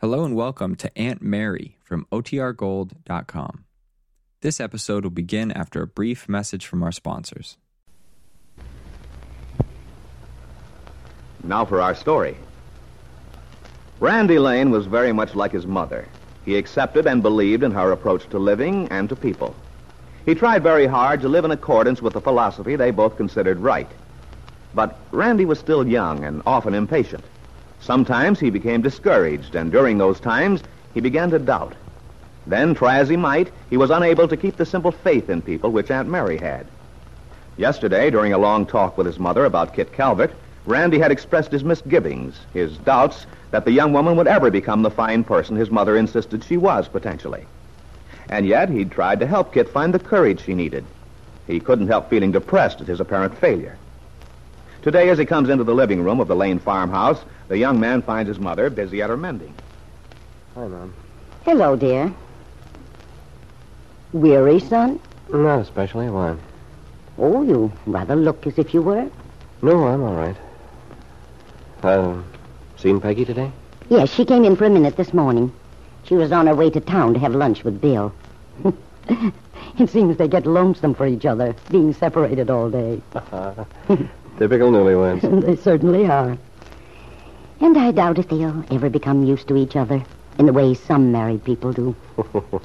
Hello and welcome to Aunt Mary from OTRGold.com. This episode will begin after a brief message from our sponsors. Now for our story. Randy Lane was very much like his mother. He accepted and believed in her approach to living and to people. He tried very hard to live in accordance with the philosophy they both considered right. But Randy was still young and often impatient. Sometimes he became discouraged, and during those times, he began to doubt. Then, try as he might, he was unable to keep the simple faith in people which Aunt Mary had. Yesterday, during a long talk with his mother about Kit Calvert, Randy had expressed his misgivings, his doubts that the young woman would ever become the fine person his mother insisted she was, potentially. And yet, he'd tried to help Kit find the courage she needed. He couldn't help feeling depressed at his apparent failure. Today, as he comes into the living room of the Lane farmhouse, the young man finds his mother busy at her mending. Hi, Mom. Hello, dear. Weary, son? Not especially. Why? Oh, you rather look as if you were. No, I'm all right. Uh, seen Peggy today? Yes, she came in for a minute this morning. She was on her way to town to have lunch with Bill. it seems they get lonesome for each other, being separated all day. Typical newlyweds. they certainly are. And I doubt if they'll ever become used to each other in the way some married people do.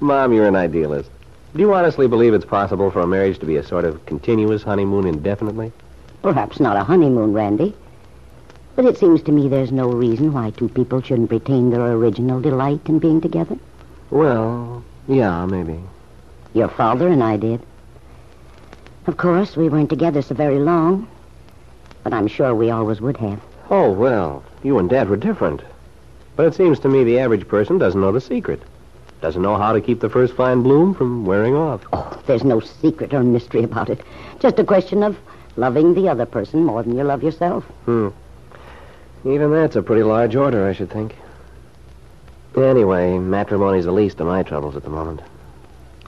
Mom, you're an idealist. Do you honestly believe it's possible for a marriage to be a sort of continuous honeymoon indefinitely? Perhaps not a honeymoon, Randy. But it seems to me there's no reason why two people shouldn't retain their original delight in being together. Well, yeah, maybe. Your father and I did. Of course, we weren't together so very long, but I'm sure we always would have. Oh, well, you and Dad were different. But it seems to me the average person doesn't know the secret. Doesn't know how to keep the first fine bloom from wearing off. Oh, there's no secret or mystery about it. Just a question of loving the other person more than you love yourself. Hmm. Even that's a pretty large order, I should think. Anyway, matrimony's the least of my troubles at the moment.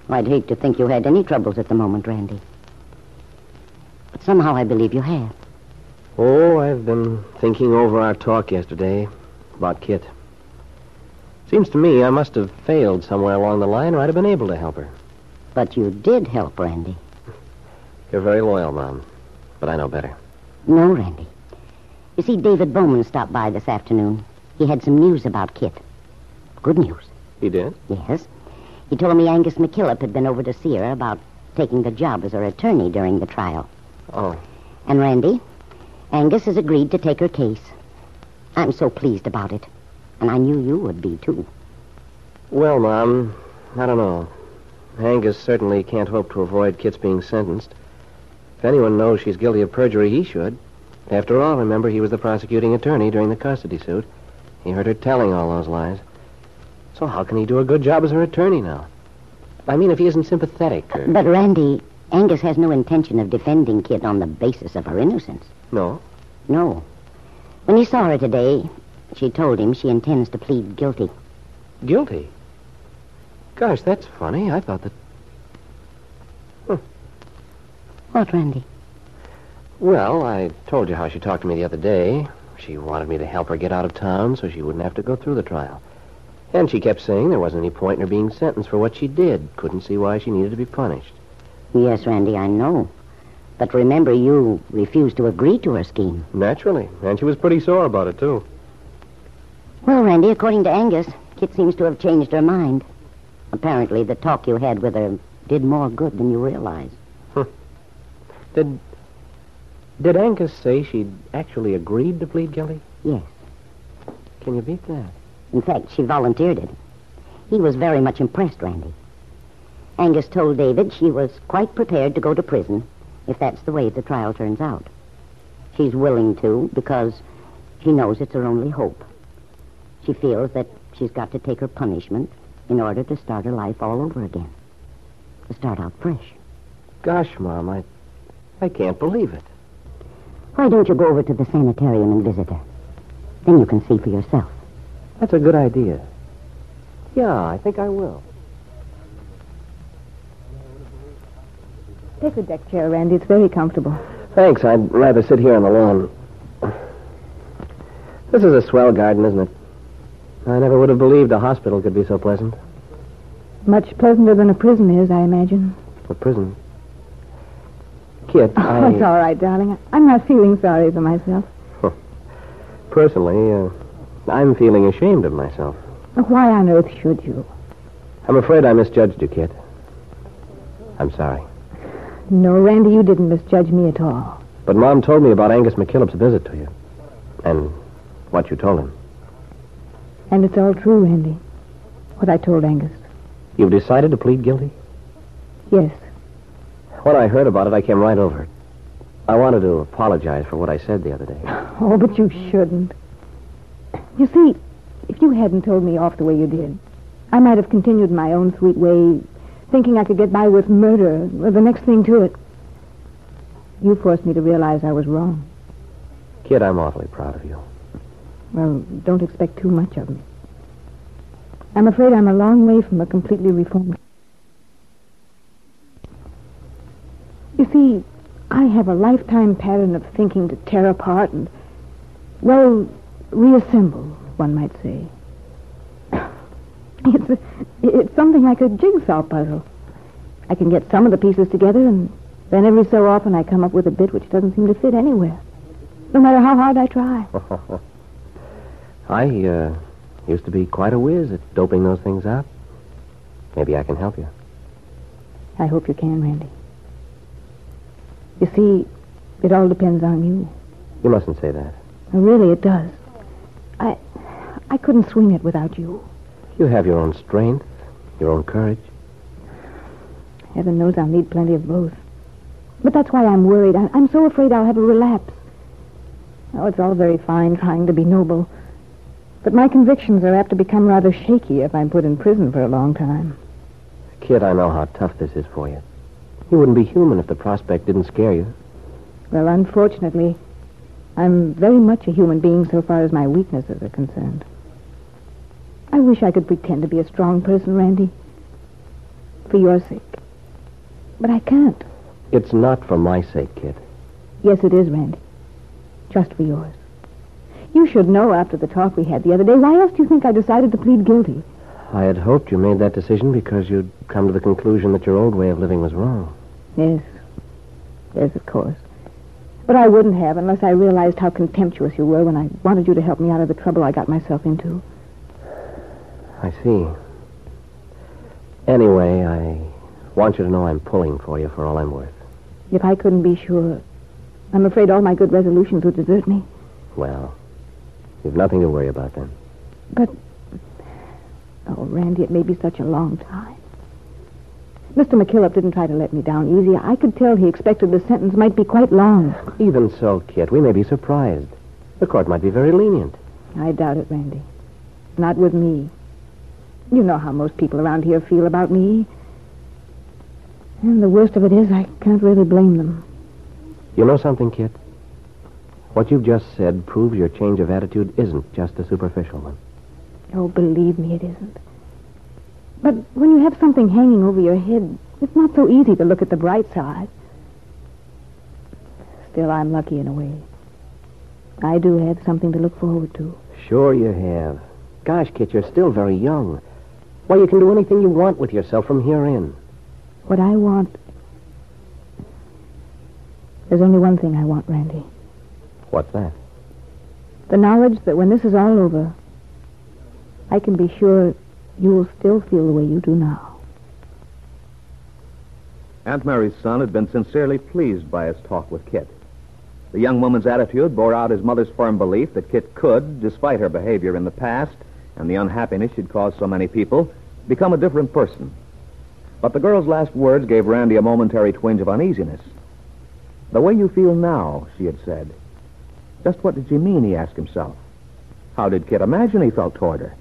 I'd hate to think you had any troubles at the moment, Randy. Somehow I believe you have. Oh, I've been thinking over our talk yesterday about Kit. Seems to me I must have failed somewhere along the line, or I'd have been able to help her. But you did help, Randy. You're very loyal, Mom. But I know better. No, Randy. You see, David Bowman stopped by this afternoon. He had some news about Kit. Good news. He did? Yes. He told me Angus McKillop had been over to see her about taking the job as her attorney during the trial. Oh. And Randy, Angus has agreed to take her case. I'm so pleased about it. And I knew you would be, too. Well, Mom, I don't know. Angus certainly can't hope to avoid Kit's being sentenced. If anyone knows she's guilty of perjury, he should. After all, remember, he was the prosecuting attorney during the custody suit. He heard her telling all those lies. So how can he do a good job as her attorney now? I mean, if he isn't sympathetic or... But, Randy, Angus has no intention of defending Kit on the basis of her innocence. No? No. When he saw her today, she told him she intends to plead guilty. Guilty? Gosh, that's funny. I thought that... What, Randy? Well, I told you how she talked to me the other day. She wanted me to help her get out of town so she wouldn't have to go through the trial. And she kept saying there wasn't any point in her being sentenced for what she did. Couldn't see why she needed to be punished. Yes, Randy, I know. But remember, you refused to agree to her scheme. Naturally. And she was pretty sore about it, too. Well, Randy, according to Angus, Kit seems to have changed her mind. Apparently, the talk you had with her did more good than you realize. Did... Did Angus say she'd actually agreed to plead guilty? Yes. Can you beat that? In fact, she volunteered it. He was very much impressed, Randy. Angus told David she was quite prepared to go to prison if that's the way the trial turns out. She's willing to because she knows it's her only hope. She feels that she's got to take her punishment in order to start her life all over again. To start out fresh. Gosh, Mom, I... I can't believe it. Why don't you go over to the sanitarium and visit her? Then you can see for yourself. That's a good idea. Yeah, I think I will. Take a deck chair, Randy. It's very comfortable. Thanks. I'd rather sit here on the lawn. This is a swell garden, isn't it? I never would have believed a hospital could be so pleasant. Much pleasanter than a prison is, I imagine. A prison. Kit, Oh, I... it's all right, darling. I'm not feeling sorry for myself. Personally, uh, I'm feeling ashamed of myself. Why on earth should you? I'm afraid I misjudged you, Kit. I'm sorry. No, Randy, you didn't misjudge me at all. But Mom told me about Angus McKillop's visit to you. And what you told him. And it's all true, Randy. What I told Angus. You've decided to plead guilty? Yes. When I heard about it, I came right over. I wanted to apologize for what I said the other day. Oh, but you shouldn't. You see, if you hadn't told me off the way you did, I might have continued my own sweet way, thinking I could get by with murder the next thing to it. You forced me to realize I was wrong. Kid, I'm awfully proud of you. Well, don't expect too much of me. I'm afraid I'm a long way from a completely reformed. You see, I have a lifetime pattern of thinking to tear apart and, well, reassemble, one might say. It's, a, it's something like a jigsaw puzzle. I can get some of the pieces together, and then every so often I come up with a bit which doesn't seem to fit anywhere, no matter how hard I try. I uh, used to be quite a whiz at doping those things out. Maybe I can help you. I hope you can, Randy. You see, it all depends on you. You mustn't say that. Really, it does. I, I couldn't swing it without you. You have your own strength, your own courage. Heaven knows I'll need plenty of both. But that's why I'm worried. I, I'm so afraid I'll have a relapse. Oh, it's all very fine trying to be noble. But my convictions are apt to become rather shaky if I'm put in prison for a long time. Kid, I know how tough this is for you. You wouldn't be human if the prospect didn't scare you. Well, unfortunately, I'm very much a human being so far as my weaknesses are concerned. I wish I could pretend to be a strong person, Randy. For your sake. But I can't. It's not for my sake, kid. Yes, it is, Randy. Just for yours. You should know after the talk we had the other day. Why else do you think I decided to plead guilty? I had hoped you made that decision because you'd come to the conclusion that your old way of living was wrong. Yes. Yes, of course. But I wouldn't have unless I realized how contemptuous you were when I wanted you to help me out of the trouble I got myself into. I see. Anyway, I want you to know I'm pulling for you for all I'm worth. If I couldn't be sure, I'm afraid all my good resolutions would desert me. Well, you've nothing to worry about then. But, oh, Randy, it may be such a long time. Mr. McKillop didn't try to let me down easy. I could tell he expected the sentence might be quite long. Even so, Kit, we may be surprised. The court might be very lenient. I doubt it, Randy. Not with me. You know how most people around here feel about me. And the worst of it is, I can't really blame them. You know something, Kit? What you've just said proves your change of attitude isn't just a superficial one. Oh, believe me, it isn't. But when you have something hanging over your head, it's not so easy to look at the bright side. Still, I'm lucky in a way. I do have something to look forward to. Sure you have. Gosh, Kit, you're still very young. Why, you can do anything you want with yourself from here in. What I want. There's only one thing I want, Randy. What's that? The knowledge that when this is all over, I can be sure you'll still feel the way you do now. Aunt Mary's son had been sincerely pleased by his talk with Kit. The young woman's attitude bore out his mother's firm belief that Kit could, despite her behavior in the past and the unhappiness she'd caused so many people, become a different person. But the girl's last words gave Randy a momentary twinge of uneasiness. The way you feel now, she had said. Just what did she mean, he asked himself. How did Kit imagine he felt toward her?